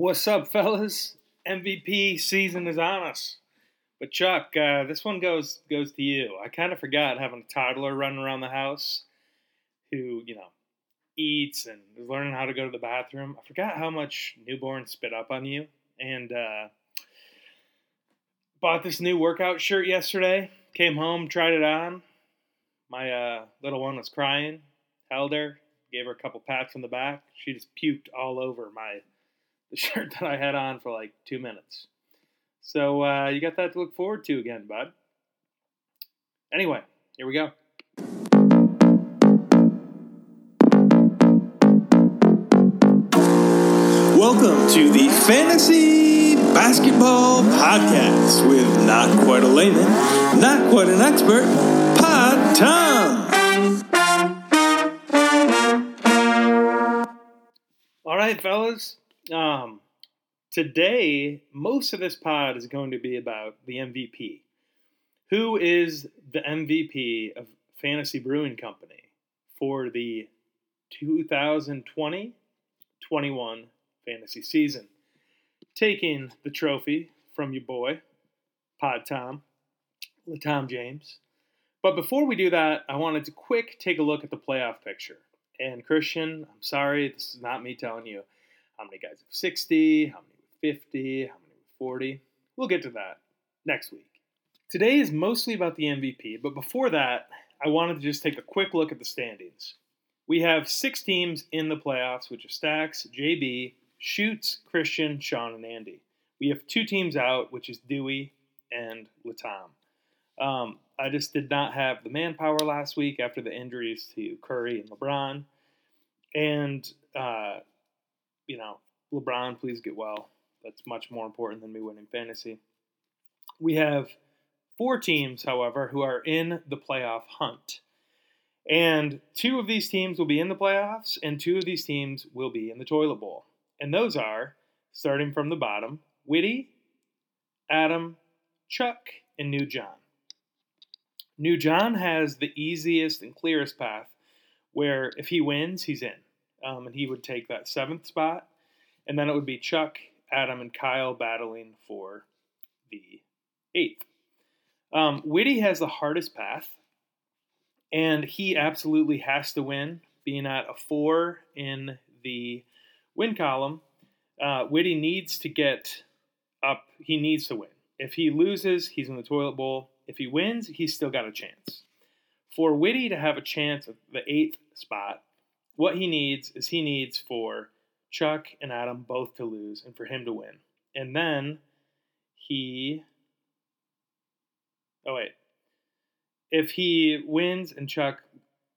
What's up, fellas? MVP season is on us. But Chuck, uh, this one goes goes to you. I kind of forgot having a toddler running around the house who, you know, eats and is learning how to go to the bathroom. I forgot how much newborn spit up on you. And uh, bought this new workout shirt yesterday. Came home, tried it on. My uh, little one was crying. Held her, gave her a couple pats on the back. She just puked all over my the shirt that I had on for like two minutes. So uh, you got that to look forward to again, bud. Anyway, here we go. Welcome to the Fantasy Basketball Podcast with not quite a layman, not quite an expert, Pod Tom. All right, fellas. Um, today, most of this pod is going to be about the MVP. Who is the MVP of Fantasy Brewing Company for the 2020 21 fantasy season? Taking the trophy from your boy, Pod Tom, Tom James. But before we do that, I wanted to quick take a look at the playoff picture. And Christian, I'm sorry, this is not me telling you how many guys have 60, how many with 50, how many with 40. We'll get to that next week. Today is mostly about the MVP, but before that, I wanted to just take a quick look at the standings. We have six teams in the playoffs, which are Stacks, JB, Shoots, Christian, Sean, and Andy. We have two teams out, which is Dewey and Latam. Um, I just did not have the manpower last week after the injuries to Curry and LeBron. And, uh, you know, LeBron, please get well. That's much more important than me winning fantasy. We have four teams, however, who are in the playoff hunt. And two of these teams will be in the playoffs, and two of these teams will be in the toilet bowl. And those are, starting from the bottom, Witty, Adam, Chuck, and New John. New John has the easiest and clearest path where if he wins, he's in. Um, and he would take that seventh spot. And then it would be Chuck, Adam, and Kyle battling for the eighth. Um, Witty has the hardest path, and he absolutely has to win, being at a four in the win column. Uh, Witty needs to get up, he needs to win. If he loses, he's in the toilet bowl. If he wins, he's still got a chance. For Witty to have a chance at the eighth spot, what he needs is he needs for Chuck and Adam both to lose and for him to win. And then he. Oh, wait. If he wins and Chuck.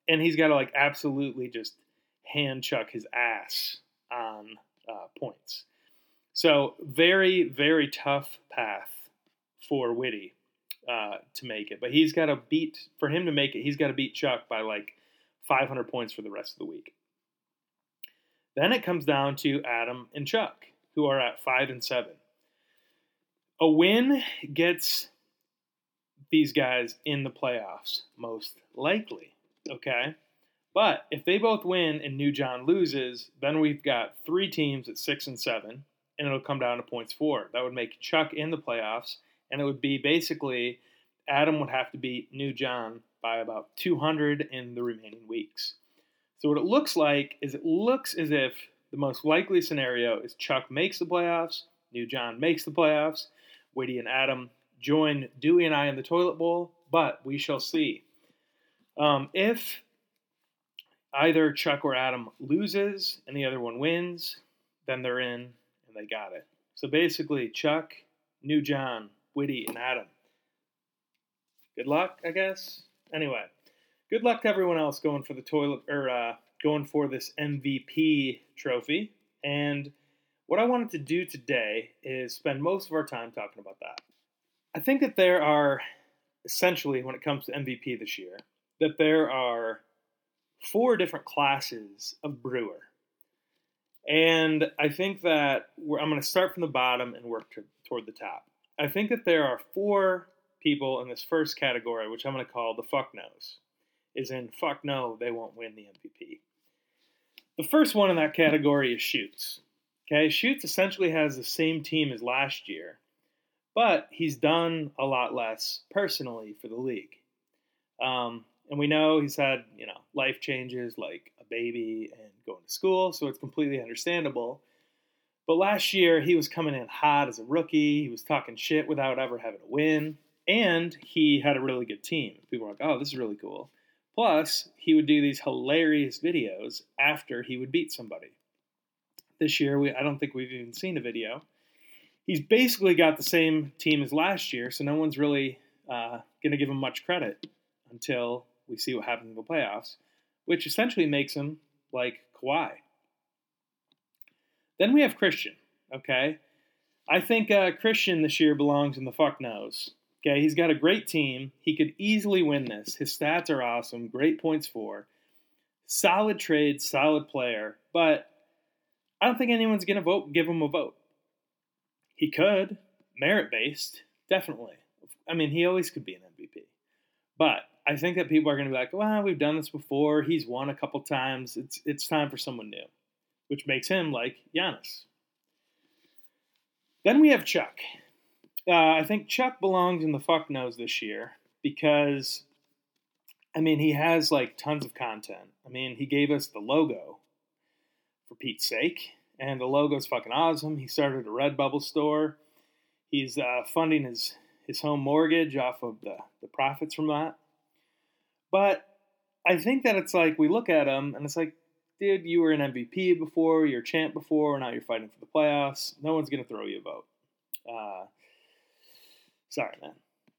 And he's got to, like, absolutely just hand Chuck his ass on uh, points. So, very, very tough path for Witty uh, to make it. But he's got to beat, for him to make it, he's got to beat Chuck by like 500 points for the rest of the week. Then it comes down to Adam and Chuck, who are at 5 and 7. A win gets these guys in the playoffs, most likely. Okay? But if they both win and New John loses, then we've got three teams at 6 and 7, and it'll come down to points for. That would make Chuck in the playoffs and it would be basically Adam would have to beat New John by about 200 in the remaining weeks. So what it looks like is it looks as if the most likely scenario is Chuck makes the playoffs, New John makes the playoffs, Witty and Adam join Dewey and I in the toilet bowl, but we shall see. Um, if either Chuck or Adam loses and the other one wins, then they're in and they got it. So basically, Chuck, New John, Witty, and Adam. Good luck, I guess. Anyway, good luck to everyone else going for the toilet or uh, going for this MVP trophy. And what I wanted to do today is spend most of our time talking about that. I think that there are essentially, when it comes to MVP this year, that there are four different classes of brewer. And I think that I'm going to start from the bottom and work to, toward the top. I think that there are four people in this first category, which I'm going to call the fuck knows. Is in fuck no, they won't win the MVP. The first one in that category is shoots. Okay, Shoots essentially has the same team as last year, but he's done a lot less personally for the league. Um, and we know he's had, you know, life changes like a baby and going to school, so it's completely understandable. But last year, he was coming in hot as a rookie. He was talking shit without ever having a win. And he had a really good team. People were like, oh, this is really cool. Plus, he would do these hilarious videos after he would beat somebody. This year, we, I don't think we've even seen a video. He's basically got the same team as last year, so no one's really uh, going to give him much credit until we see what happens in the playoffs, which essentially makes him like Kawhi. Then we have Christian, okay? I think uh, Christian this year belongs in the fuck knows. Okay, he's got a great team. He could easily win this. His stats are awesome. Great points for. Solid trade, solid player. But I don't think anyone's going to vote give him a vote. He could, merit based, definitely. I mean, he always could be an MVP. But I think that people are going to be like, "Well, we've done this before. He's won a couple times. It's it's time for someone new," which makes him like Giannis. Then we have Chuck. Uh, I think Chuck belongs in the fuck knows this year because, I mean, he has like tons of content. I mean, he gave us the logo for Pete's sake, and the logo's fucking awesome. He started a Redbubble store. He's uh, funding his his home mortgage off of the, the profits from that. But I think that it's like we look at him and it's like, dude, you were an MVP before, you're a champ before, now you're fighting for the playoffs. No one's gonna throw you a vote. Uh, sorry, man.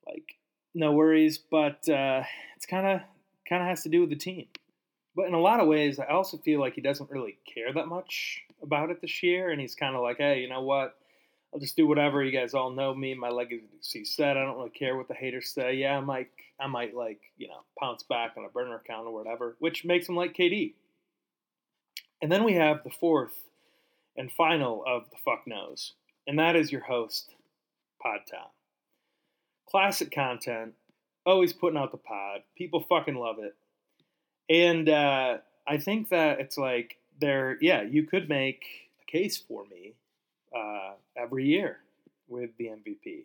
Like, no worries, but uh, it's kind of kind of has to do with the team. But in a lot of ways, I also feel like he doesn't really care that much about it this year, and he's kind of like, hey, you know what? I'll just do whatever. You guys all know me. My legacy said I don't really care what the haters say. Yeah, I might, I might like you know pounce back on a burner account or whatever, which makes him like KD. And then we have the fourth and final of the fuck knows, and that is your host, Pod Tom classic content, always putting out the pod. People fucking love it. And uh, I think that it's like there, yeah, you could make a case for me uh, every year with the MVP.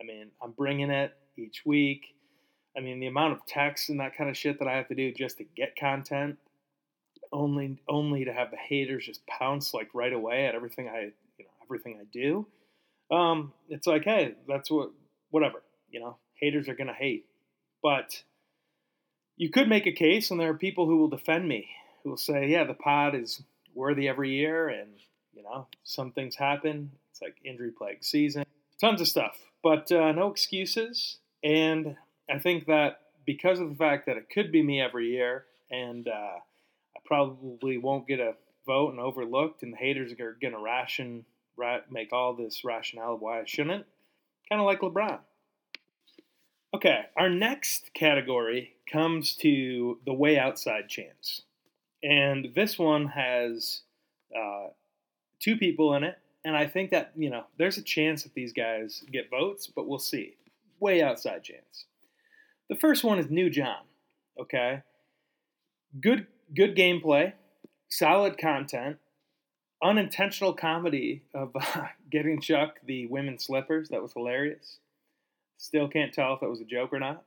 I mean, I'm bringing it each week. I mean, the amount of text and that kind of shit that I have to do just to get content, only only to have the haters just pounce like right away at everything I, you know, everything I do. Um, it's like, hey, that's what, whatever. You know, haters are going to hate. But you could make a case, and there are people who will defend me, who will say, yeah, the pod is worthy every year, and, you know, some things happen. It's like injury plague season, tons of stuff, but uh, no excuses. And I think that because of the fact that it could be me every year, and uh, I probably won't get a vote and overlooked, and the haters are going to ration, make all this rationale of why I shouldn't, kind of like LeBron. Okay, our next category comes to the way outside chance. And this one has uh, two people in it. And I think that, you know, there's a chance that these guys get votes, but we'll see. Way outside chance. The first one is New John. Okay. Good good gameplay, solid content, unintentional comedy of uh, getting Chuck the women's slippers. That was hilarious. Still can't tell if it was a joke or not.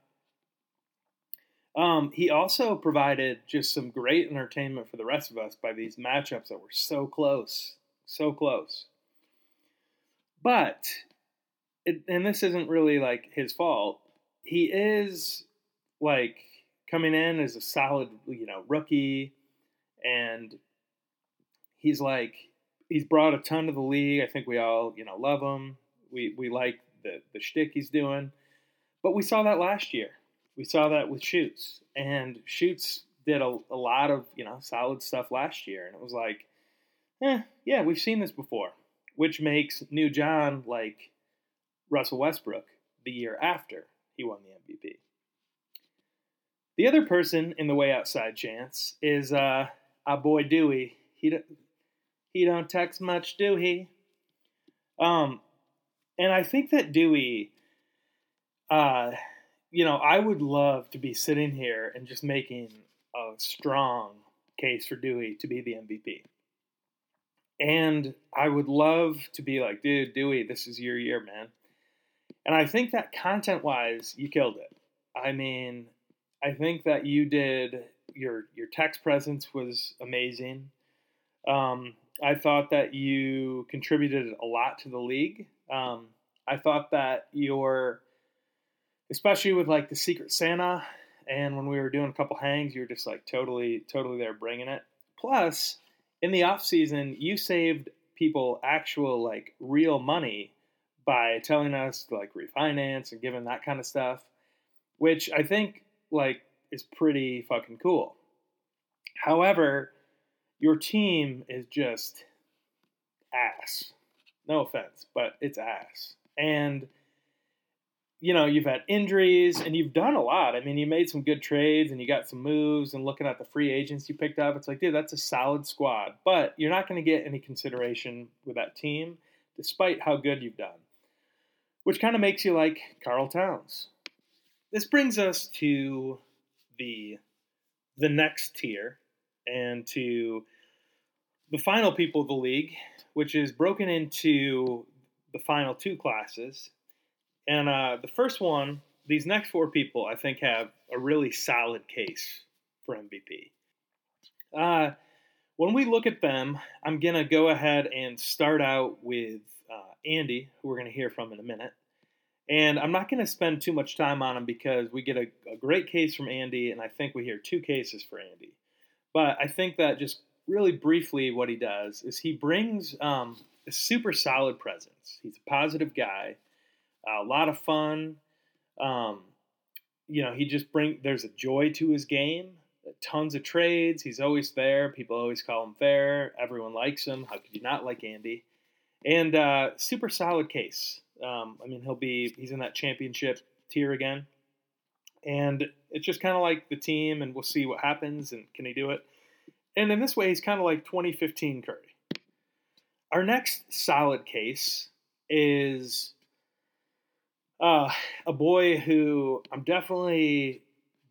Um, he also provided just some great entertainment for the rest of us by these matchups that were so close, so close. But, it, and this isn't really like his fault, he is like coming in as a solid, you know, rookie, and he's like he's brought a ton to the league. I think we all, you know, love him. We we like the the shtick he's doing. But we saw that last year. We saw that with Shoots, and Shoots did a, a lot of you know solid stuff last year, and it was like, eh, yeah, we've seen this before, which makes New John like Russell Westbrook the year after he won the MVP. The other person in the way outside chance is uh, our boy Dewey. He don't he don't text much, do he? Um, and I think that Dewey, uh, you know, I would love to be sitting here and just making a strong case for Dewey to be the MVP. And I would love to be like, dude, Dewey, this is your year, man. And I think that content wise, you killed it. I mean, I think that you did your your text presence was amazing. Um, I thought that you contributed a lot to the league. Um, I thought that your, especially with like the Secret Santa, and when we were doing a couple hangs, you were just like totally, totally there bringing it. Plus, in the off season, you saved people actual like real money by telling us to like refinance and giving that kind of stuff, which I think like is pretty fucking cool. However, your team is just ass. No offense, but it's ass. And you know, you've had injuries and you've done a lot. I mean, you made some good trades and you got some moves and looking at the free agents you picked up, it's like, dude, that's a solid squad. But you're not going to get any consideration with that team despite how good you've done. Which kind of makes you like Karl Towns. This brings us to the the next tier and to the final people of the league, which is broken into the final two classes. And uh, the first one, these next four people, I think, have a really solid case for MVP. Uh, when we look at them, I'm going to go ahead and start out with uh, Andy, who we're going to hear from in a minute. And I'm not going to spend too much time on him because we get a, a, great case from Andy, and I think we hear two cases for Andy. But I think that just really briefly, what he does is he brings um, a super solid presence. He's a positive guy, a lot of fun. Um, you know, he just bring there's a joy to his game. Tons of trades. He's always there. People always call him fair. Everyone likes him. How could you not like Andy? And uh, super solid case. Um, I mean, he'll be he's in that championship tier again, and it's just kind of like the team, and we'll see what happens and can he do it. And in this way, he's kind of like 2015 Curry. Our next solid case is uh, a boy who I'm definitely,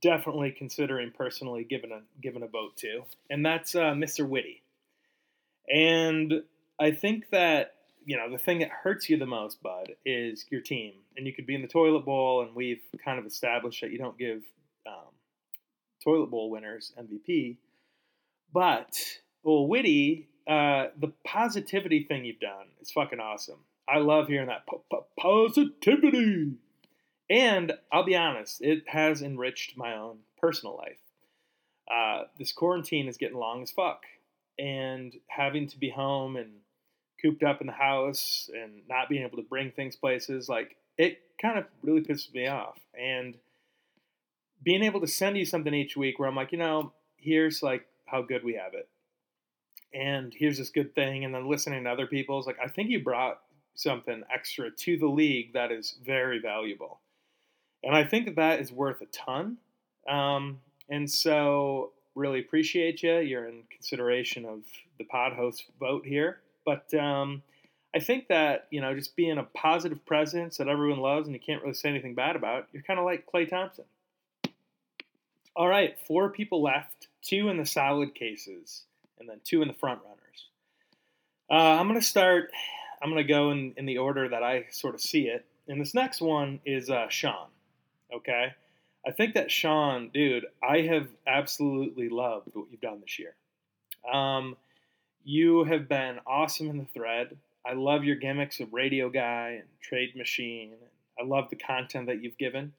definitely considering personally giving a giving a vote to, and that's uh, Mr. Whitty. And I think that you know the thing that hurts you the most, Bud, is your team, and you could be in the toilet bowl, and we've kind of established that you don't give um, toilet bowl winners MVP but well, Whitty, uh, the positivity thing you've done is fucking awesome. I love hearing that positivity. And I'll be honest, it has enriched my own personal life. Uh, this quarantine is getting long as fuck. And having to be home and cooped up in the house and not being able to bring things places, like, it kind of really pisses me off. And being able to send you something each week where I'm like, you know, here's like how good we have it. And here's this good thing. And then listening to other people is like, I think you brought something extra to the league that is very valuable. And I think that is worth a ton. Um, and so, really appreciate you. You're in consideration of the pod host vote here. But um, I think that, you know, just being a positive presence that everyone loves and you can't really say anything bad about, you're kind of like Klay Thompson. All right, four people left two in the solid cases, and then two in the front runners. Uh, I'm going to start, I'm going to go in, in the order that I sort of see it. And this next one is uh, Sean. Okay? I think that Sean, dude, I have absolutely loved what you've done this year. Um, you have been awesome in the thread. I love your gimmicks of radio guy and trade machine. I love the content that you've given.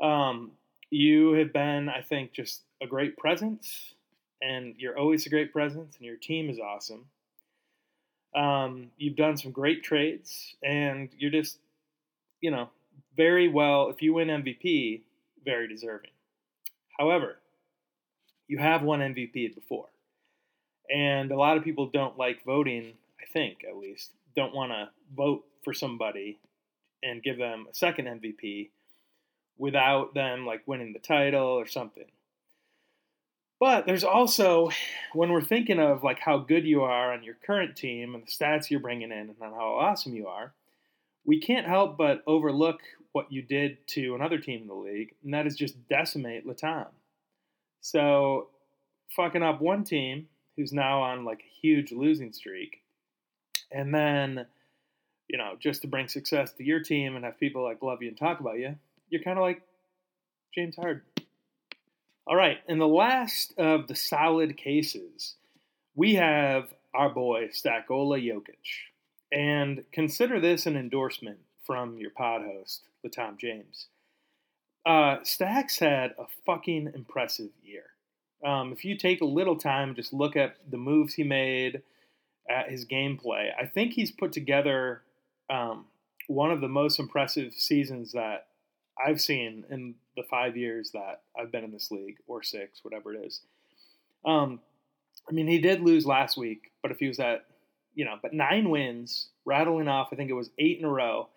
Um, you have been, I think, just a great presence, and you're always a great presence, and your team is awesome. Um, you've done some great trades, and you're just, you know, very well. If you win MVP, very deserving. However, you have won MVP before, and a lot of people don't like voting. I think, at least, don't want to vote for somebody and give them a second MVP without them like winning the title or something. But there's also when we're thinking of like how good you are on your current team and the stats you're bringing in and how awesome you are, we can't help but overlook what you did to another team in the league, and that is just decimate Latam. So, fucking up one team who's now on like a huge losing streak, and then, you know, just to bring success to your team and have people like love you and talk about you, you're kind of like James Harden. All right, in the last of the solid cases, we have our boy Stakola Jokic. And consider this an endorsement from your pod host, the Tom James. Uh, Stacks had a fucking impressive year. Um, if you take a little time, just look at the moves he made, at his gameplay, I think he's put together um, one of the most impressive seasons that I've seen in the five years that I've been in this league, or six, whatever it is. Um, I mean, he did lose last week, but if he was at, you know, but nine wins, rattling off, I think it was eight in a row,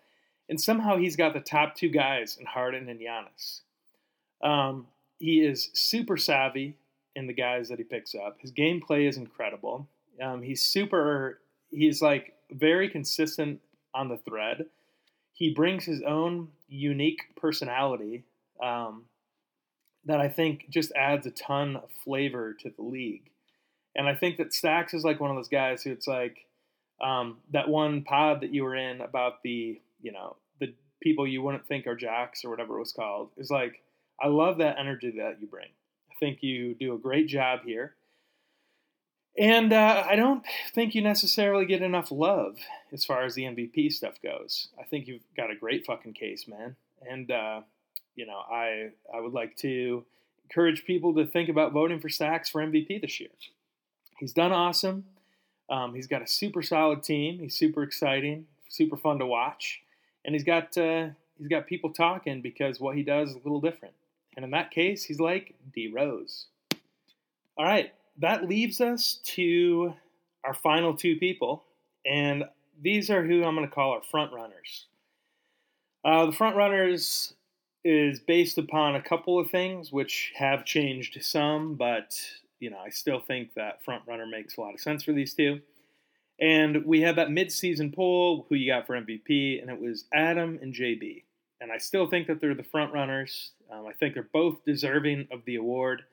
and somehow he's got the top two guys in Harden and Giannis. Um, he is super savvy in the guys that he picks up. His gameplay is incredible. Um, he's super. He's like very consistent on the thread. He brings his own unique personality um, that I think just adds a ton of flavor to the league. And I think that Stacks is like one of those guys who it's like um, that one pod that you were in about the you know the people you wouldn't think are jacks or whatever it was called is like I love that energy that you bring. I think you do a great job here. And uh, I don't think you necessarily get enough love as far as the MVP stuff goes. I think you've got a great fucking case, man. And uh, you know, I I would like to encourage people to think about voting for Stacks for MVP this year. He's done awesome. Um, he's got a super solid team. He's super exciting, super fun to watch, and he's got uh, he's got people talking because what he does is a little different. And in that case, he's like D Rose. All right, that leaves us to our final two people, and these are who I'm going to call our front runners. Uh, the front runners is based upon a couple of things which have changed some, but you know I still think that front runner makes a lot of sense for these two. And we had that mid-season poll, who you got for MVP, and it was Adam and JB. And I still think that they're the front runners. Um, I think they're both deserving of the award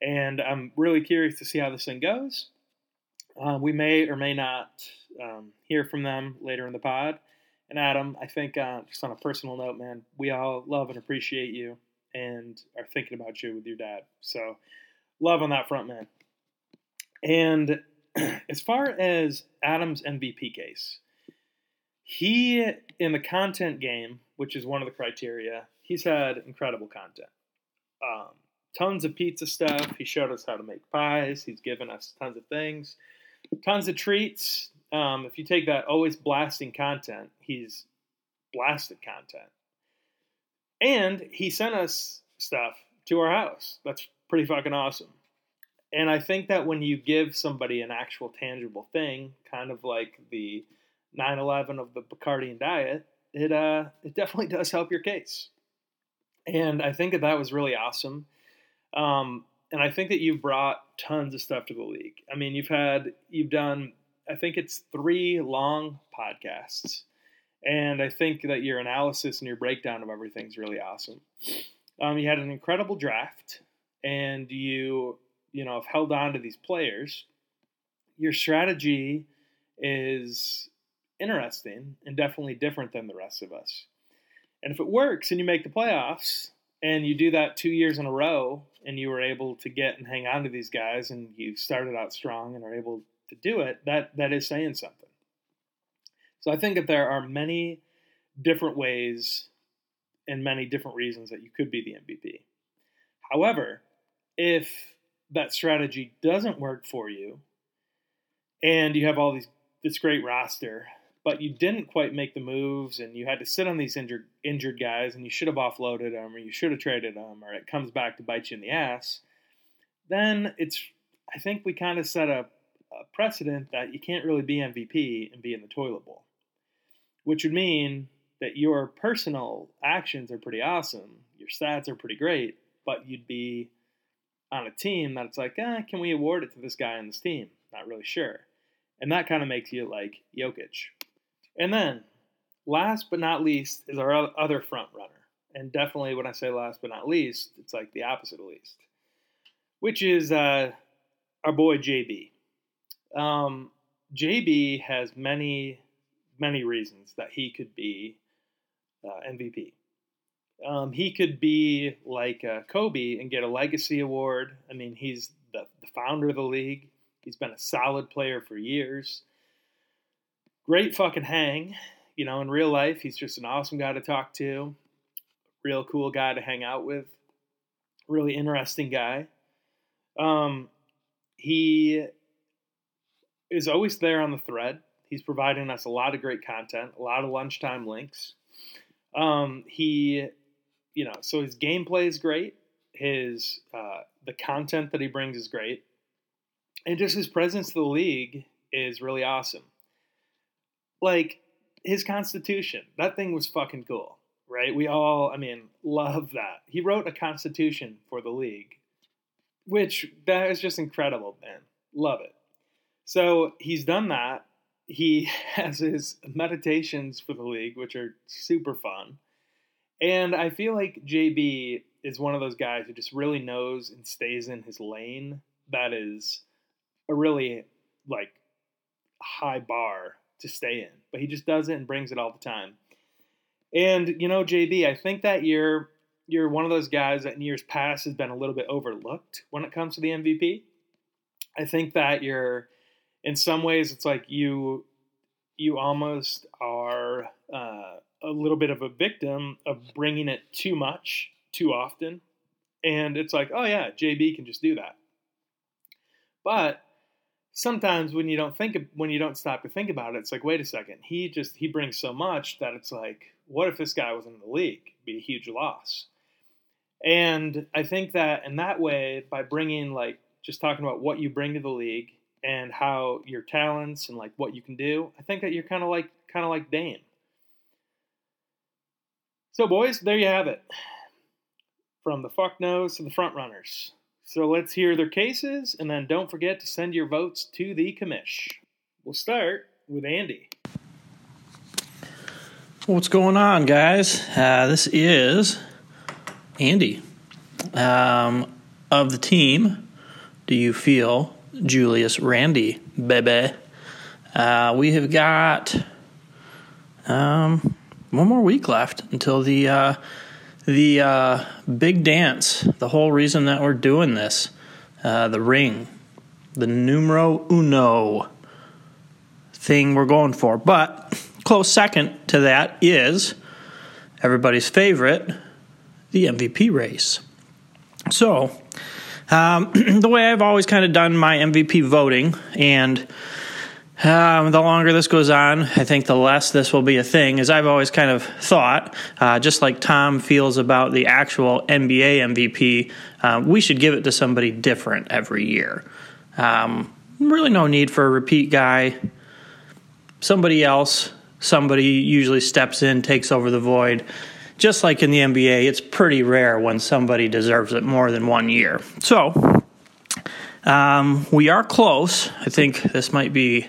and I'm really curious to see how this thing goes. Uh, we may or may not um, hear from them later in the pod. And Adam, I think uh, just on a personal note, man, we all love and appreciate you and are thinking about you with your dad. So love on that front, man. And as far as Adam's MVP case, he in the content game, which is one of the criteria, he's had incredible content. Um, tons of pizza stuff. He showed us how to make pies. He's given us tons of things, tons of treats. Um, if you take that always blasting content, he's blasted content. And he sent us stuff to our house. That's pretty fucking awesome. And I think that when you give somebody an actual tangible thing, kind of like the 9/11 of the Bacardian diet, it uh it definitely does help your case. And I think that that was really awesome. Um, and I think that you've brought tons of stuff to the league. I mean, you've had, you've done, I think it's three long podcasts. And I think that your analysis and your breakdown of everything is really awesome. Um, you had an incredible draft, and you, you know, have held on to these players. Your strategy is interesting and definitely different than the rest of us. And if it works and you make the playoffs, and you do that two years in a row, and you were able to get and hang on to these guys, and you started out strong and are able to do it, that that is saying something. So I think that there are many different ways and many different reasons that you could be the MVP. However, if that strategy doesn't work for you, and you have all these this great roster but you didn't quite make the moves and you had to sit on these injured injured guys and you should have offloaded them or you should have traded them or it comes back to bite you in the ass, then it's I think we kind of set a, a precedent that you can't really be MVP and be in the toilet bowl, which would mean that your personal actions are pretty awesome, your stats are pretty great, but you'd be on a team that's like, eh, can we award it to this guy on this team? Not really sure. And that kind of makes you like Jokic. And then, last but not least, is our other front runner. And definitely, when I say last but not least, it's like the opposite of least, which is uh, our boy JB. Um, JB has many, many reasons that he could be uh, MVP. Um, he could be like uh, Kobe and get a legacy award. I mean, he's the, the founder of the league. He's been a solid player for years. Great fucking hang. You know, in real life, he's just an awesome guy to talk to. Real cool guy to hang out with. Really interesting guy. Um, he is always there on the thread. He's providing us a lot of great content, a lot of lunchtime links. Um, he, you know, so his gameplay is great. His uh, the content that he brings is great, and just his presence to the league is really awesome. Like his constitution, that thing was fucking cool, right? We all, I mean, love that. He wrote a constitution for the league, which that is just incredible, man. Love it. So he's done that. He has his meditations for the league, which are super fun. And I feel like JB is one of those guys who just really knows and stays in his lane. That is a really like high bar to stay in, but he just does it and brings it all the time. And you know, JB, I think that year you're one of those guys that in years past has been a little bit overlooked when it comes to the MVP. I think that you're in some ways it's like you you almost are uh, a little bit of a victim of bringing it too much too often and it's like oh yeah jb can just do that but sometimes when you don't think when you don't stop to think about it it's like wait a second he just he brings so much that it's like what if this guy was in the league? It'd be a huge loss. And i think that in that way by bringing like just talking about what you bring to the league and how your talents and like what you can do i think that you're kind of like kind of like dame so boys there you have it. From the fuck knows to the front runners so let's hear their cases, and then don't forget to send your votes to the commish. We'll start with Andy. What's going on, guys? Uh, this is Andy. Um, of the team, do you feel Julius Randy, baby? Uh, we have got um, one more week left until the uh, the uh, big dance, the whole reason that we're doing this, uh, the ring, the numero uno thing we're going for. But close second to that is everybody's favorite, the MVP race. So, um, the way I've always kind of done my MVP voting, and um, the longer this goes on, I think the less this will be a thing. As I've always kind of thought, uh, just like Tom feels about the actual NBA MVP, uh, we should give it to somebody different every year. Um, really, no need for a repeat guy. Somebody else, somebody usually steps in, takes over the void. Just like in the NBA, it's pretty rare when somebody deserves it more than one year. So, um, we are close. I think this might be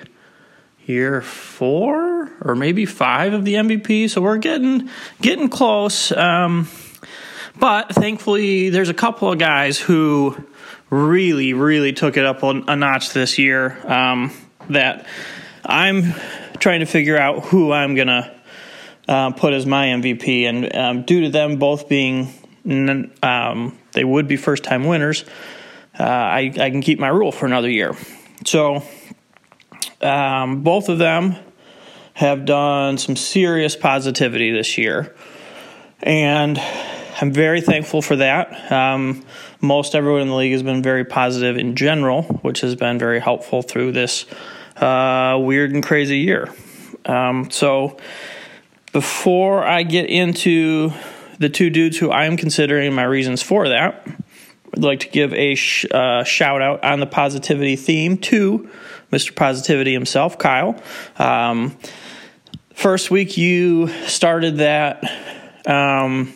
year four or maybe five of the MVP. So we're getting getting close. Um, but thankfully, there's a couple of guys who really, really took it up a notch this year. Um, that I'm trying to figure out who I'm gonna uh, put as my MVP, and um, due to them both being um, they would be first time winners, uh, I, I can keep my rule for another year. So um, both of them have done some serious positivity this year. And I'm very thankful for that. Um, most everyone in the league has been very positive in general, which has been very helpful through this uh, weird and crazy year. Um, so, before I get into the two dudes who I'm considering my reasons for that, I'd like to give a sh- uh, shout out on the positivity theme to Mr. Positivity himself, Kyle. Um, first week you started that um,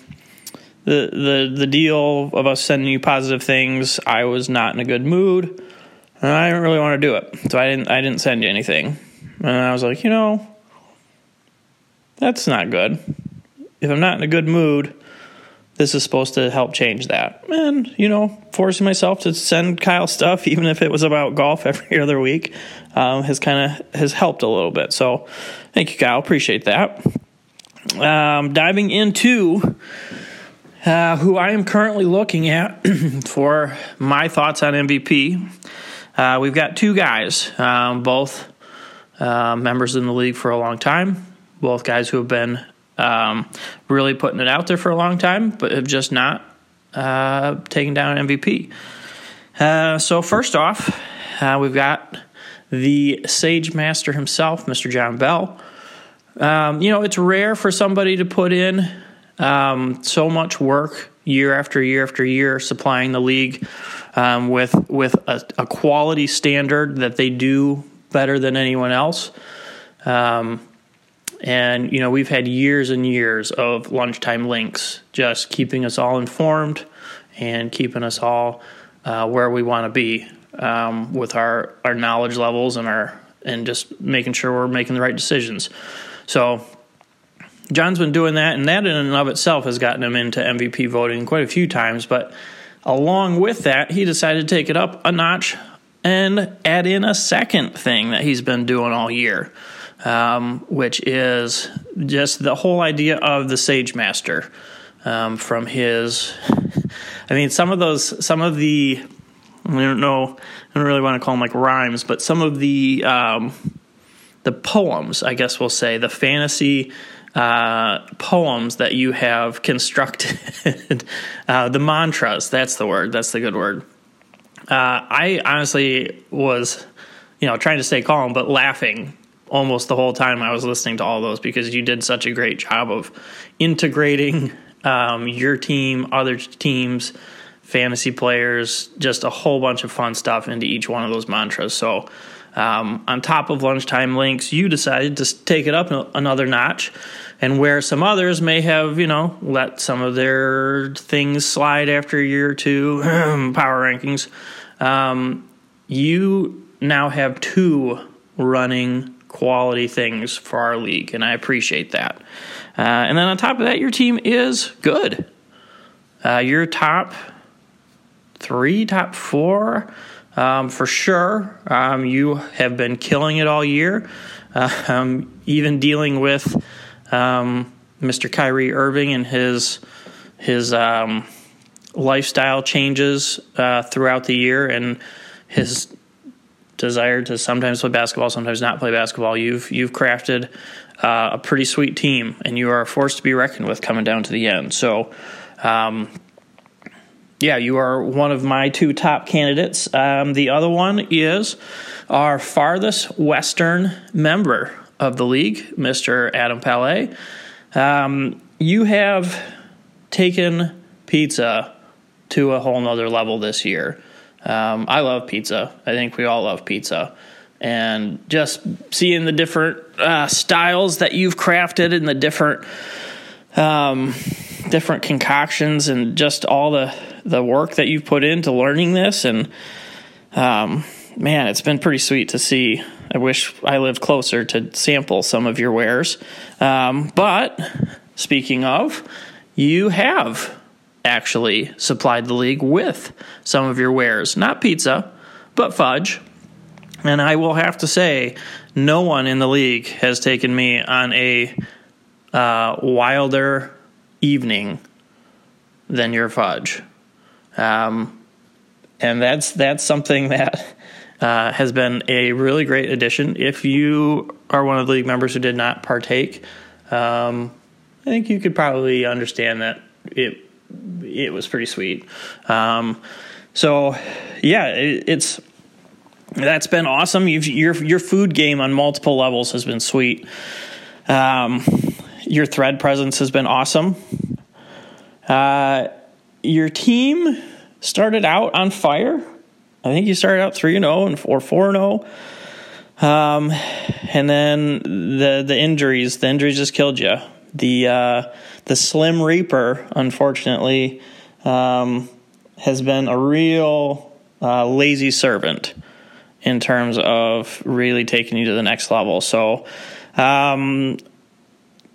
the the the deal of us sending you positive things. I was not in a good mood, and I didn't really want to do it, so I didn't I didn't send you anything. And I was like, you know, that's not good. If I'm not in a good mood, this is supposed to help change that. And, you know, forcing myself to send Kyle stuff, even if it was about golf every other week, um, has kind of has helped a little bit. So thank you, Kyle. Appreciate that. Um, diving into uh, who I am currently looking at for my thoughts on MVP. Uh, we've got two guys, um, both uh, members in the league for a long time, both guys who have been um, really putting it out there for a long time, but have just not uh, taken down MVP. Uh, so, first off, uh, we've got the Sage Master himself, Mr. John Bell. Um, you know, it's rare for somebody to put in um, so much work year after year after year, supplying the league um, with with a, a, quality standard that they do better than anyone else. Um, and, you know, we've had years and years of lunchtime links just keeping us all informed and keeping us all uh, where we want to be um, with our, our knowledge levels and our and just making sure we're making the right decisions. So John's been doing that, and that in and of itself has gotten him into MVP voting quite a few times. But along with that, he decided to take it up a notch and add in a second thing that he's been doing all year um, which is just the whole idea of the Sage Master um, from his. I mean, some of those, some of the, I don't know, I don't really want to call them like rhymes, but some of the um, the poems, I guess we'll say, the fantasy uh, poems that you have constructed, uh, the mantras. That's the word. That's the good word. Uh, I honestly was, you know, trying to stay calm, but laughing almost the whole time I was listening to all those because you did such a great job of integrating um, your team, other teams, fantasy players, just a whole bunch of fun stuff into each one of those mantras. So, um, on top of lunchtime links, you decided to take it up another notch. And where some others may have, you know, let some of their things slide after a year or two, power rankings, um, you now have two running quality things for our league, and I appreciate that. Uh, and then on top of that, your team is good. Uh, your top three, top four, um, for sure. Um, you have been killing it all year, uh, um, even dealing with Mr. Um, Kyrie Irving and his his um, lifestyle changes uh, throughout the year and his desire to sometimes play basketball, sometimes not play basketball. You've you've crafted uh, a pretty sweet team, and you are a force to be reckoned with coming down to the end. So, um, yeah, you are one of my two top candidates. Um, the other one is our farthest western member of the league, Mr. Adam Palais. Um, you have taken pizza to a whole nother level this year. Um, I love pizza. I think we all love pizza. And just seeing the different uh, styles that you've crafted and the different um, different concoctions and just all the the work that you've put into learning this and um, man, it's been pretty sweet to see. I wish I lived closer to sample some of your wares. Um, but speaking of, you have actually supplied the league with some of your wares. Not pizza, but fudge. And I will have to say, no one in the league has taken me on a uh, wilder evening than your fudge. Um, and that's that's something that uh, has been a really great addition. If you are one of the league members who did not partake, um, I think you could probably understand that it it was pretty sweet. Um, so yeah, it, it's that's been awesome. You've, your your food game on multiple levels has been sweet. Um, your thread presence has been awesome. Uh, your team started out on fire. I think you started out three and zero oh and or four and zero. Oh. Um, and then the the injuries, the injuries just killed you. The uh, the Slim Reaper, unfortunately, um, has been a real uh, lazy servant in terms of really taking you to the next level. So, um,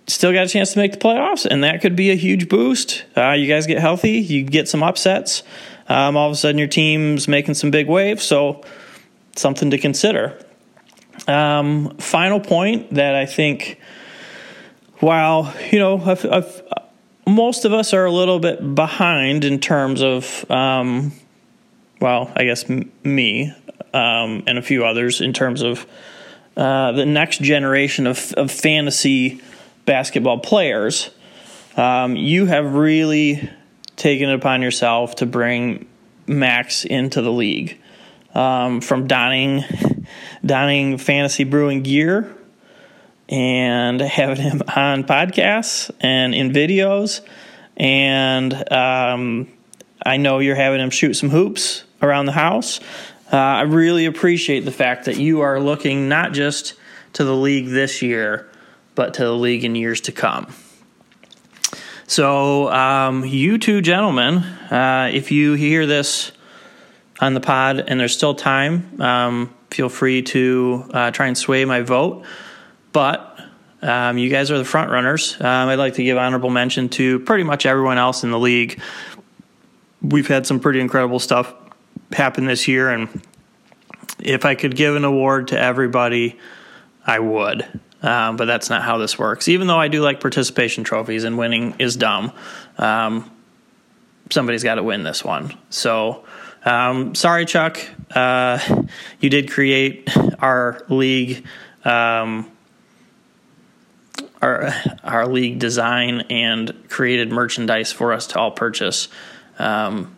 still got a chance to make the playoffs, and that could be a huge boost. Uh, you guys get healthy, you get some upsets. Um, all of a sudden, your team's making some big waves, so something to consider. Um, final point that I think, while you know, I've, I've, most of us are a little bit behind in terms of, um, well, I guess m- me um, and a few others in terms of uh, the next generation of, of fantasy basketball players. Um, you have really taken it upon yourself to bring Max into the league. Um, from donning donning fantasy brewing gear and having him on podcasts and in videos. And um, I know you're having him shoot some hoops around the house. Uh, I really appreciate the fact that you are looking not just to the league this year, but to the league in years to come. So, um, you two gentlemen, uh, if you hear this on the pod and there's still time, um, feel free to uh, try and sway my vote. But um, you guys are the front runners. Um, I'd like to give honorable mention to pretty much everyone else in the league. We've had some pretty incredible stuff happen this year, and if I could give an award to everybody, I would. Um, but that's not how this works. Even though I do like participation trophies and winning is dumb, um, somebody's got to win this one. So, um, sorry, Chuck. Uh, you did create our league, um, our our league design, and created merchandise for us to all purchase. Um,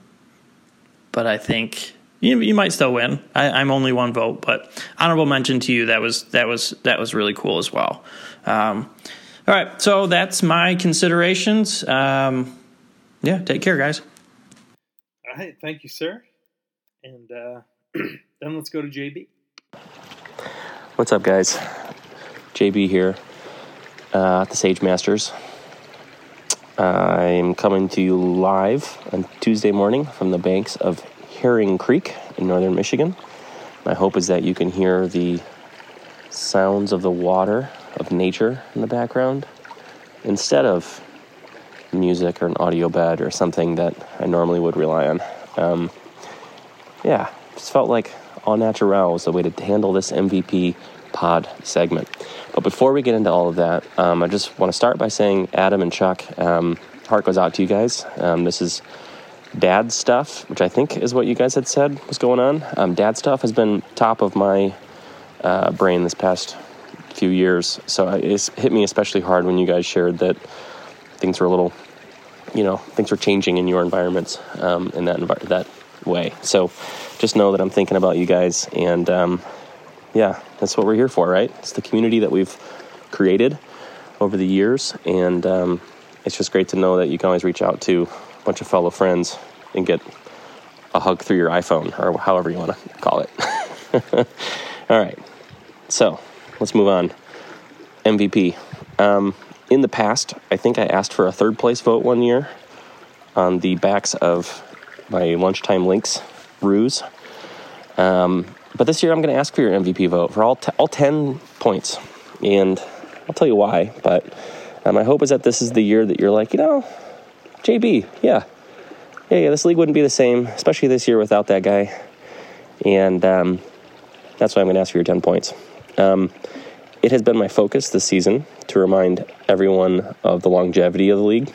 but I think you, you might still win. I, am only one vote, but honorable mention to you. That was that was that was really cool as well. Um, all right, so that's my considerations. Um, yeah, take care, guys. All right, thank you, sir. And uh, then let's go to JB. What's up, guys? JB here uh, at the Sage Masters. I'm coming to you live on Tuesday morning from the banks of Herring Creek in northern Michigan. My hope is that you can hear the sounds of the water, of nature in the background, instead of music or an audio bed or something that I normally would rely on. Um, yeah, just felt like all natural was the way to handle this MVP pod segment. But before we get into all of that, um, I just want to start by saying, Adam and Chuck, um, heart goes out to you guys. Um, this is dad stuff, which I think is what you guys had said was going on. Um, dad stuff has been top of my uh, brain this past few years. So it hit me especially hard when you guys shared that things were a little, you know, things were changing in your environments um, in that envi- that way. So just know that I'm thinking about you guys, and um, yeah, that's what we're here for, right? It's the community that we've created over the years, and um, it's just great to know that you can always reach out to a bunch of fellow friends and get a hug through your iPhone or however you want to call it. All right, so let's move on. MVP. Um, in the past, I think I asked for a third place vote one year on the backs of my lunchtime links ruse. Um, but this year, I'm going to ask for your MVP vote for all t- all ten points, and I'll tell you why. But uh, my hope is that this is the year that you're like, you know, JB, yeah. Yeah, yeah, this league wouldn't be the same, especially this year without that guy. And um, that's why I'm going to ask for your 10 points. Um, it has been my focus this season to remind everyone of the longevity of the league.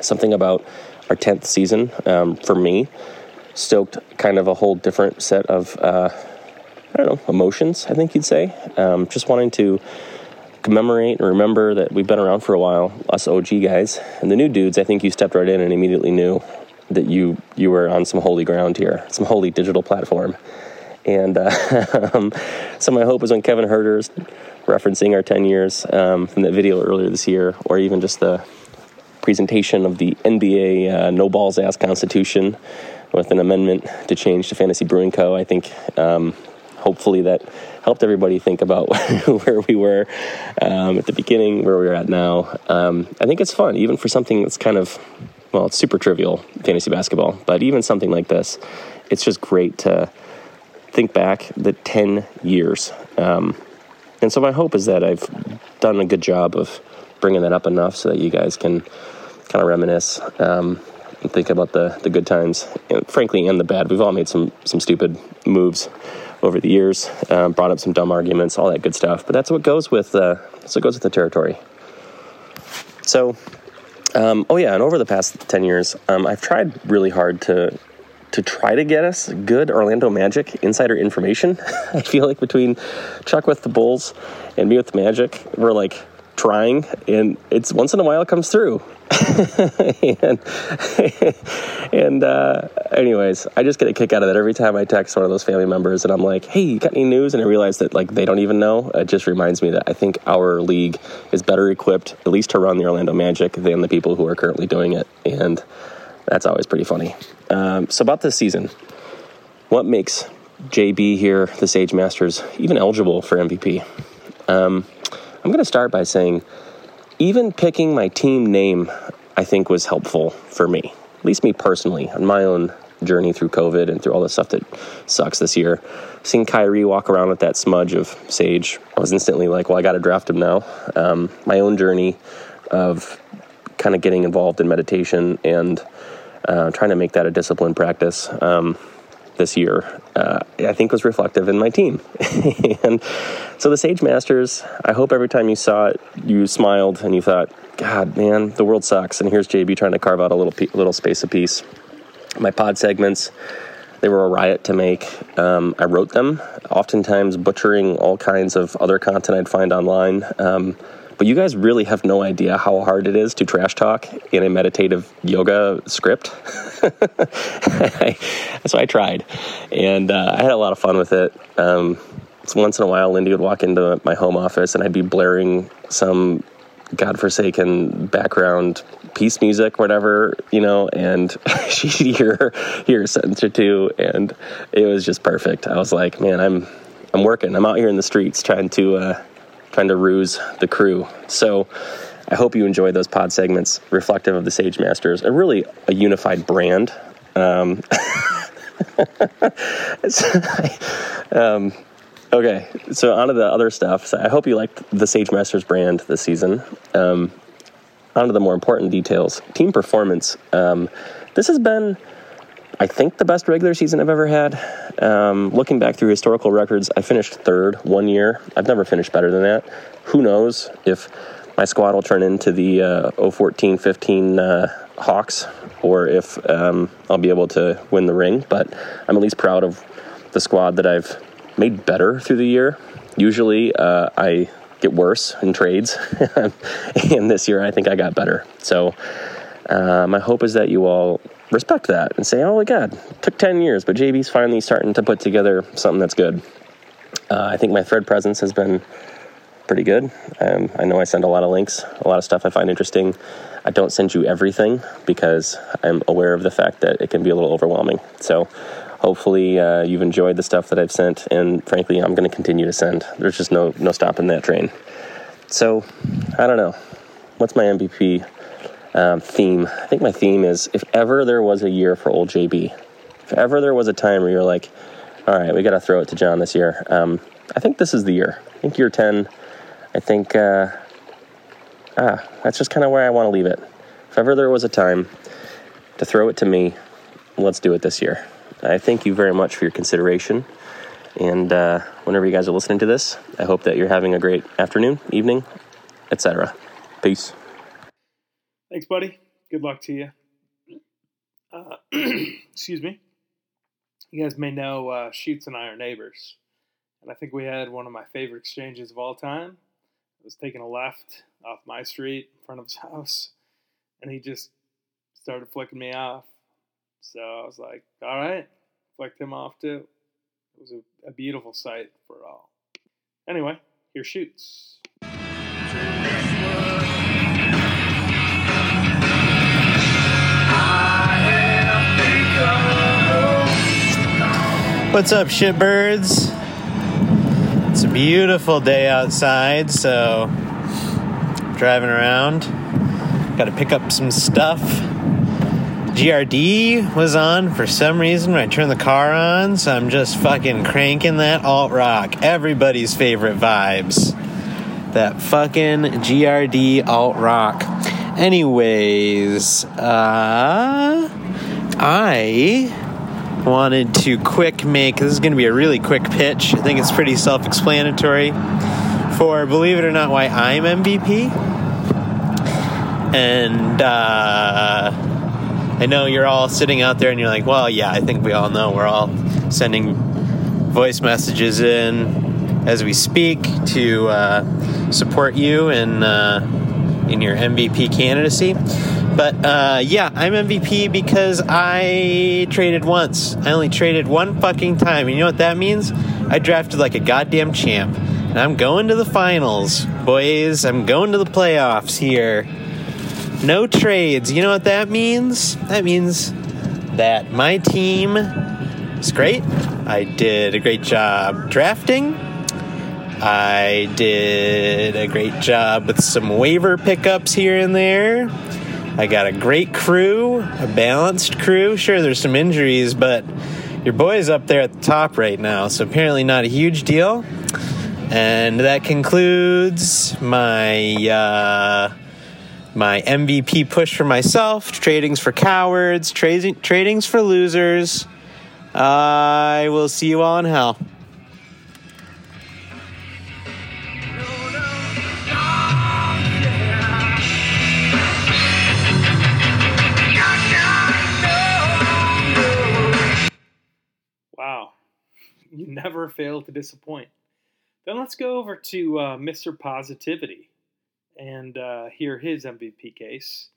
Something about our 10th season, um, for me, stoked kind of a whole different set of, uh, I don't know, emotions, I think you'd say. Um, just wanting to commemorate and remember that we've been around for a while, us OG guys. And the new dudes, I think you stepped right in and immediately knew that you you were on some holy ground here, some holy digital platform. And uh, um, so my hope is when Kevin Herder's referencing our 10 years um, from that video earlier this year, or even just the presentation of the NBA uh, no balls ass constitution with an amendment to change to Fantasy Brewing Co. I think um, hopefully that helped everybody think about where we were um, at the beginning, where we're at now. Um, I think it's fun, even for something that's kind of, well, it's super trivial, fantasy basketball, but even something like this, it's just great to think back the 10 years. Um, and so my hope is that I've done a good job of bringing that up enough so that you guys can kind of reminisce um, and think about the, the good times, and frankly, and the bad. We've all made some some stupid moves over the years, um, brought up some dumb arguments, all that good stuff. But that's what goes with uh, that's what goes with the territory. So, um, oh yeah, and over the past ten years, um, I've tried really hard to to try to get us good Orlando Magic insider information. I feel like between Chuck with the Bulls and me with the Magic, we're like trying, and it's once in a while it comes through. and and uh, anyways, I just get a kick out of that every time I text one of those family members, and I'm like, "Hey, you got any news?" And I realize that like they don't even know. It just reminds me that I think our league is better equipped, at least to run the Orlando Magic, than the people who are currently doing it, and that's always pretty funny. Um, so about this season, what makes JB here, the Sage Masters, even eligible for MVP? Um, I'm going to start by saying even picking my team name, I think, was helpful for me, at least me personally, on my own journey through COVID and through all the stuff that sucks this year. Seeing Kyrie walk around with that smudge of Sage, I was instantly like, well, I got to draft him now. Um, my own journey of kind of getting involved in meditation and uh, trying to make that a disciplined practice. Um, this year, uh, I think was reflective in my team. and so the Sage Masters, I hope every time you saw it, you smiled and you thought, God, man, the world sucks. And here's JB trying to carve out a little little space peace. My pod segments, they were a riot to make. Um, I wrote them, oftentimes butchering all kinds of other content I'd find online. Um, but you guys really have no idea how hard it is to trash talk in a meditative yoga script. so I tried, and uh, I had a lot of fun with it. Um, once in a while, Lindy would walk into my home office, and I'd be blaring some godforsaken background peace music, whatever, you know, and she'd hear hear a sentence or two, and it was just perfect. I was like, man, I'm I'm working. I'm out here in the streets trying to uh, trying to ruse the crew. So I hope you enjoy those pod segments reflective of the Sage Masters, a really a unified brand. Um, um, okay, so on to the other stuff. So I hope you liked the Sage Masters brand this season. Um, on to the more important details. Team performance. Um, this has been I think the best regular season I've ever had. Um, looking back through historical records, I finished third one year. I've never finished better than that. Who knows if my squad will turn into the uh, 014 15 uh, Hawks or if um, I'll be able to win the ring, but I'm at least proud of the squad that I've made better through the year. Usually uh, I get worse in trades, and this year I think I got better. So uh, my hope is that you all respect that and say, oh my God, it took 10 years, but JB's finally starting to put together something that's good. Uh, I think my thread presence has been pretty good. Um, I know I send a lot of links, a lot of stuff I find interesting. I don't send you everything because I'm aware of the fact that it can be a little overwhelming. So hopefully uh, you've enjoyed the stuff that I've sent, and frankly, I'm going to continue to send. There's just no no stopping that train. So I don't know. What's my MVP? Um, theme. I think my theme is if ever there was a year for old JB, if ever there was a time where you're like, all right, we got to throw it to John this year. Um, I think this is the year. I think year 10, I think, uh, ah, that's just kind of where I want to leave it. If ever there was a time to throw it to me, let's do it this year. I thank you very much for your consideration. And uh, whenever you guys are listening to this, I hope that you're having a great afternoon, evening, etc. Peace. Thanks, buddy. Good luck to you. Uh, excuse me. You guys may know uh, Sheets and I are neighbors. And I think we had one of my favorite exchanges of all time. I was taking a left off my street in front of his house, and he just started flicking me off. So I was like, all right, flicked him off too. It was a, a beautiful sight for all. Anyway, here shoots. What's up, shitbirds? It's a beautiful day outside, so driving around. Got to pick up some stuff. GRD was on for some reason when I turned the car on, so I'm just fucking cranking that alt rock. Everybody's favorite vibes. That fucking GRD alt rock. Anyways, uh, I wanted to quick make this is going to be a really quick pitch. I think it's pretty self explanatory for, believe it or not, why I'm MVP. And uh, I know you're all sitting out there and you're like, well, yeah, I think we all know. We're all sending voice messages in as we speak to uh, support you in, uh, in your MVP candidacy. But uh, yeah, I'm MVP because I traded once. I only traded one fucking time. And you know what that means? I drafted like a goddamn champ. And I'm going to the finals, boys. I'm going to the playoffs here. No trades. You know what that means? That means that my team is great. I did a great job drafting. I did a great job with some waiver pickups here and there. I got a great crew, a balanced crew. Sure, there's some injuries, but your boy's up there at the top right now, so apparently not a huge deal. And that concludes my uh, my MVP push for myself. Tradings for cowards. Trading tradings for losers. I will see you all in hell. You never fail to disappoint. Then let's go over to uh, Mr. Positivity and uh, hear his MVP case.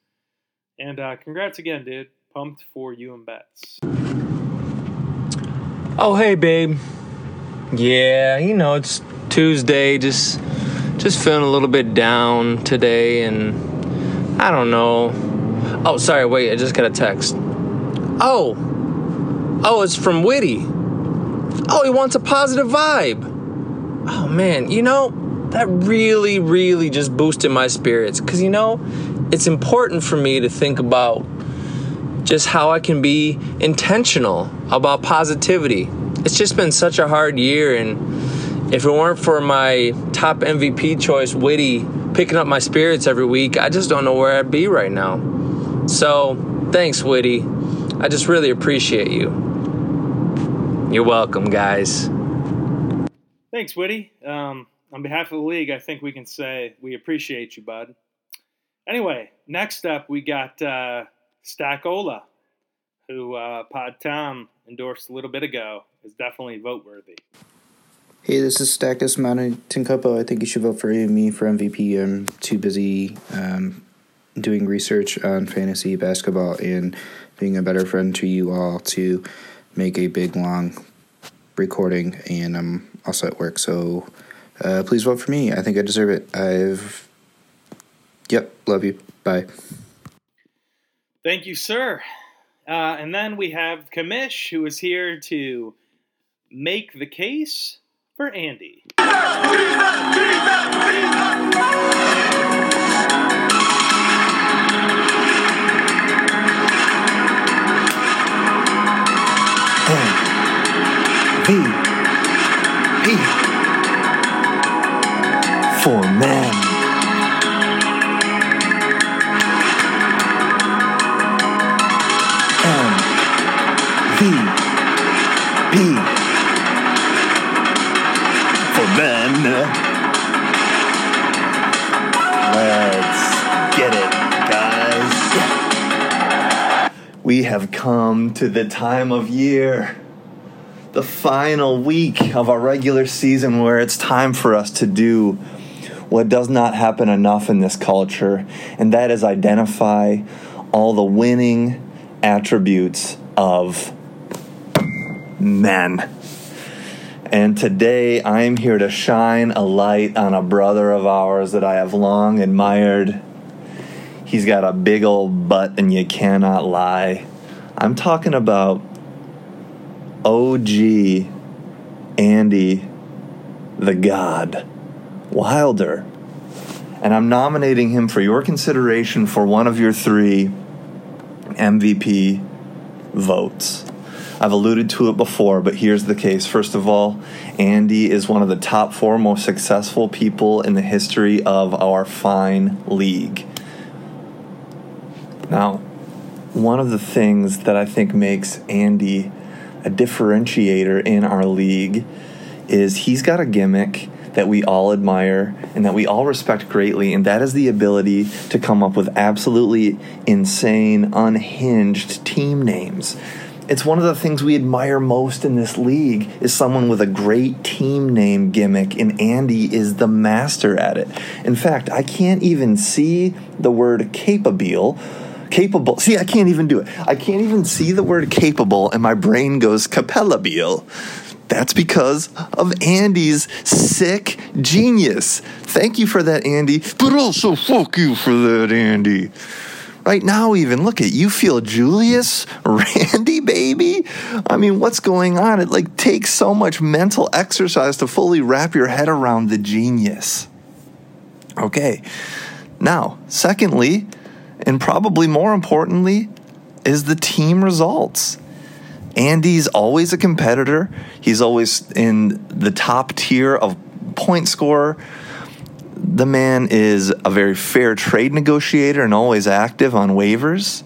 And uh, congrats again, dude. Pumped for you and Bets. Oh hey babe. Yeah, you know it's Tuesday, just just feeling a little bit down today and I don't know. Oh, sorry, wait, I just got a text. Oh. Oh, it's from Witty. Oh, he wants a positive vibe. Oh man, you know, that really really just boosted my spirits cuz you know, it's important for me to think about just how I can be intentional about positivity. It's just been such a hard year, and if it weren't for my top MVP choice, Witty, picking up my spirits every week, I just don't know where I'd be right now. So, thanks, Witty. I just really appreciate you. You're welcome, guys. Thanks, Woody. Um, on behalf of the league, I think we can say we appreciate you, bud. Anyway, next up, we got uh, Stackola, who uh, Pod Tom endorsed a little bit ago, is definitely vote worthy. Hey, this is Stackus Mountain Couple. I think you should vote for me for MVP. I'm too busy um, doing research on fantasy basketball and being a better friend to you all to make a big, long recording, and I'm also at work. So uh, please vote for me. I think I deserve it. I've. Yep, love you. Bye. Thank you, sir. Uh, and then we have Commish, who is here to make the case for Andy. V P for men. M. V. P. For men. Let's get it, guys. We have come to the time of year the final week of our regular season where it's time for us to do what does not happen enough in this culture, and that is identify all the winning attributes of men. And today I'm here to shine a light on a brother of ours that I have long admired. He's got a big old butt, and you cannot lie. I'm talking about OG Andy the God Wilder. And I'm nominating him for your consideration for one of your three MVP votes. I've alluded to it before, but here's the case. First of all, Andy is one of the top four most successful people in the history of our fine league. Now, one of the things that I think makes Andy a differentiator in our league is he's got a gimmick that we all admire and that we all respect greatly, and that is the ability to come up with absolutely insane, unhinged team names. It's one of the things we admire most in this league is someone with a great team name gimmick, and Andy is the master at it. In fact, I can't even see the word capable capable. See, I can't even do it. I can't even see the word capable, and my brain goes capellabile. That's because of Andy's sick genius. Thank you for that, Andy, but also fuck you for that, Andy. Right now, even look at you feel Julius Randy, baby. I mean, what's going on? It like takes so much mental exercise to fully wrap your head around the genius. Okay, now, secondly, and probably more importantly, is the team results. Andy's always a competitor. He's always in the top tier of point scorer. The man is a very fair trade negotiator and always active on waivers.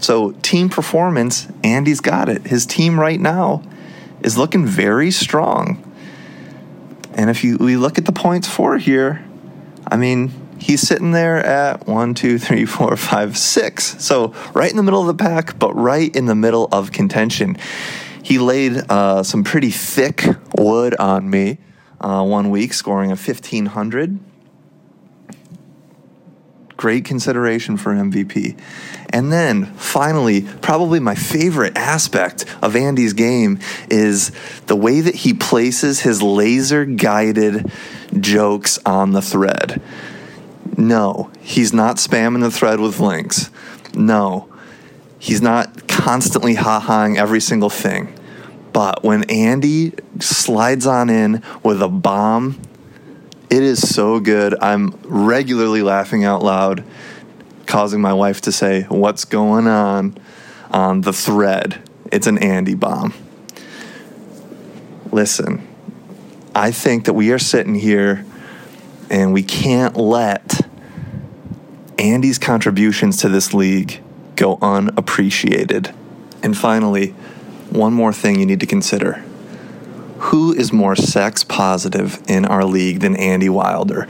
So, team performance, Andy's got it. His team right now is looking very strong. And if you we look at the points for here, I mean, he's sitting there at one, two, three, four, five, six. So right in the middle of the pack, but right in the middle of contention. He laid uh, some pretty thick wood on me uh, one week, scoring a 1500. Great consideration for MVP. And then finally, probably my favorite aspect of Andy's game is the way that he places his laser guided jokes on the thread. No, he's not spamming the thread with links. No, he's not constantly ha-haing every single thing. But when Andy slides on in with a bomb, it is so good. I'm regularly laughing out loud, causing my wife to say, What's going on on the thread? It's an Andy bomb. Listen, I think that we are sitting here and we can't let Andy's contributions to this league go unappreciated. And finally, one more thing you need to consider. Who is more sex positive in our league than Andy Wilder?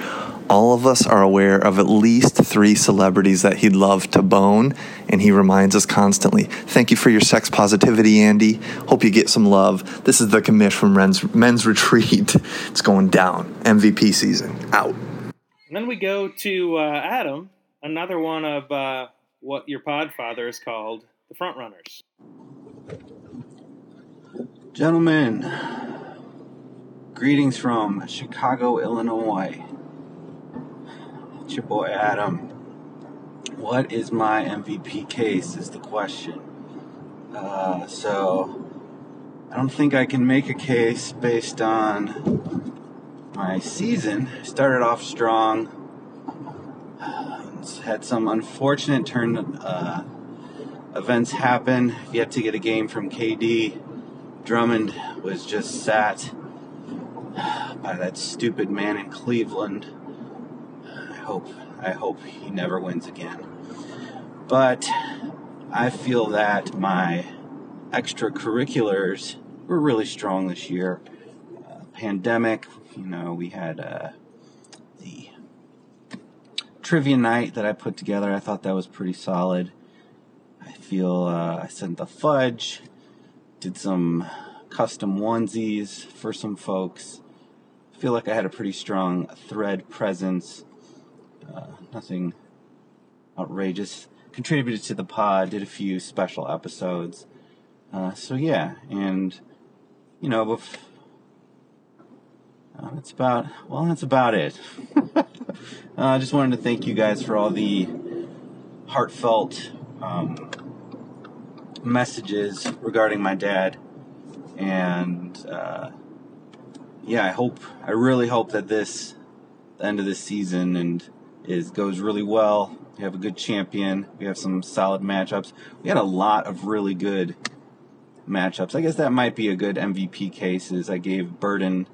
All of us are aware of at least three celebrities that he'd love to bone, and he reminds us constantly. Thank you for your sex positivity, Andy. Hope you get some love. This is the commish from Men's, Men's Retreat. It's going down. MVP season. Out. And then we go to uh, Adam, another one of uh, what your podfather is called the front runners. Gentlemen, greetings from Chicago, Illinois. It's your boy Adam. What is my MVP case? Is the question. Uh, so, I don't think I can make a case based on my season. Started off strong, had some unfortunate turn uh, events happen. Yet to get a game from KD. Drummond was just sat by that stupid man in Cleveland. I hope I hope he never wins again. But I feel that my extracurriculars were really strong this year. Uh, pandemic, you know, we had uh, trivia night that I put together. I thought that was pretty solid. I feel uh, I sent the fudge did some custom onesies for some folks. I feel like I had a pretty strong thread presence. Uh, nothing outrageous. Contributed to the pod, did a few special episodes. Uh, so yeah, and you know, uh, that's about well, that's about it. I just wanted to thank you guys for all the heartfelt um, messages regarding my dad. And uh, yeah, I hope, I really hope that this, the end of this season, and is goes really well. We have a good champion. We have some solid matchups. We had a lot of really good matchups. I guess that might be a good MVP case. Is I gave Burden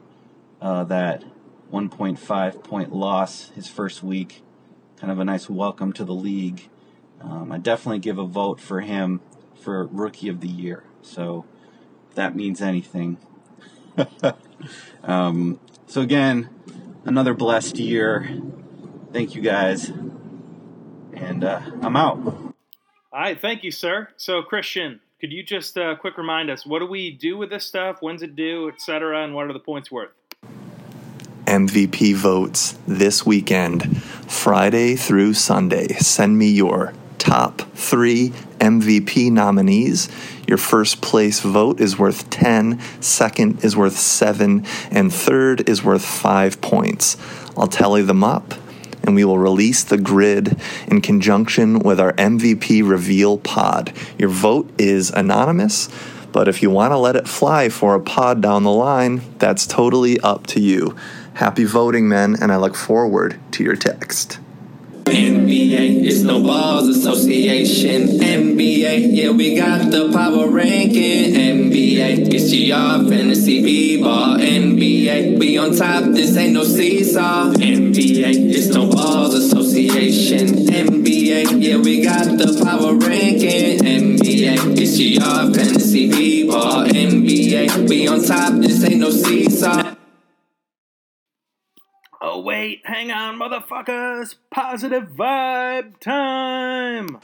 uh, that 1.5 point loss his first week, kind of a nice welcome to the league. Um, I definitely give a vote for him for Rookie of the Year. So if that means anything. um, so again, another blessed year. Thank you guys, and uh, I'm out. All right, thank you, sir. So, Christian, could you just uh, quick remind us what do we do with this stuff? When's it due, et cetera, and what are the points worth? MVP votes this weekend, Friday through Sunday. Send me your top three MVP nominees. Your first place vote is worth 10, second is worth 7, and third is worth 5 points. I'll tally them up and we will release the grid in conjunction with our MVP reveal pod. Your vote is anonymous, but if you want to let it fly for a pod down the line, that's totally up to you. Happy voting, men, and I look forward to your text. NBA, it's no balls association. NBA, yeah, we got the power ranking. NBA, it's GR fantasy b-ball. NBA, we on top, this ain't no seesaw. NBA, it's no balls association. NBA, yeah, we got the power ranking. NBA, it's GR fantasy b-ball. NBA, we on top, this ain't no seesaw. Wait, hang on, motherfuckers. Positive vibe time.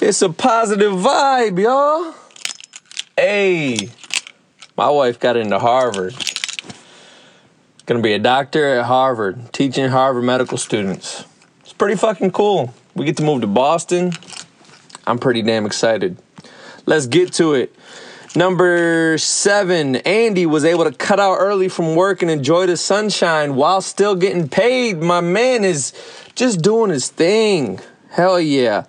It's a positive vibe, y'all. Hey, my wife got into Harvard. Gonna be a doctor at Harvard, teaching Harvard medical students. It's pretty fucking cool. We get to move to Boston. I'm pretty damn excited. Let's get to it. Number seven, Andy was able to cut out early from work and enjoy the sunshine while still getting paid. My man is just doing his thing. Hell yeah.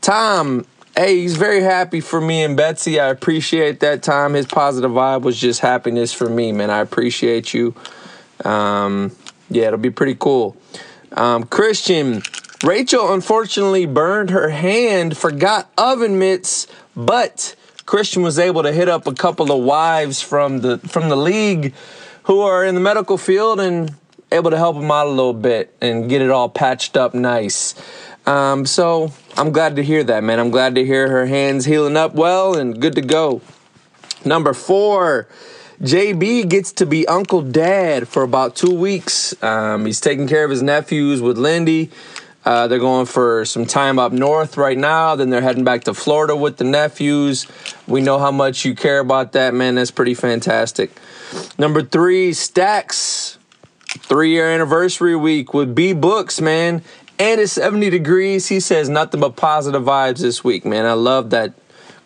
Tom, hey, he's very happy for me and Betsy. I appreciate that time. His positive vibe was just happiness for me, man. I appreciate you. Um, yeah, it'll be pretty cool. Um, Christian, Rachel unfortunately burned her hand, forgot oven mitts, but Christian was able to hit up a couple of wives from the from the league who are in the medical field and able to help him out a little bit and get it all patched up nice. Um, so I'm glad to hear that, man. I'm glad to hear her hands healing up well and good to go. Number four, JB gets to be Uncle Dad for about two weeks. Um, he's taking care of his nephews with Lindy. Uh, they're going for some time up north right now. Then they're heading back to Florida with the nephews. We know how much you care about that, man. That's pretty fantastic. Number three, Stacks. Three year anniversary week with B Books, man. And it's 70 degrees. He says nothing but positive vibes this week, man. I love that.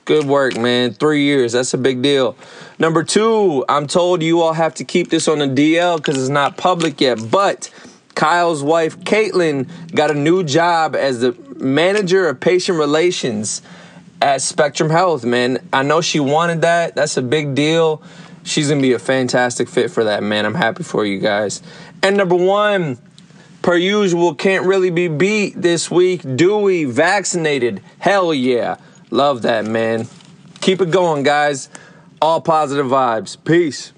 Good work, man. Three years. That's a big deal. Number two, I'm told you all have to keep this on the DL because it's not public yet. But Kyle's wife, Caitlin, got a new job as the manager of patient relations at Spectrum Health, man. I know she wanted that. That's a big deal. She's going to be a fantastic fit for that, man. I'm happy for you guys. And number one, per usual, can't really be beat this week. Dewey, vaccinated. Hell yeah. Love that, man. Keep it going, guys. All positive vibes. Peace.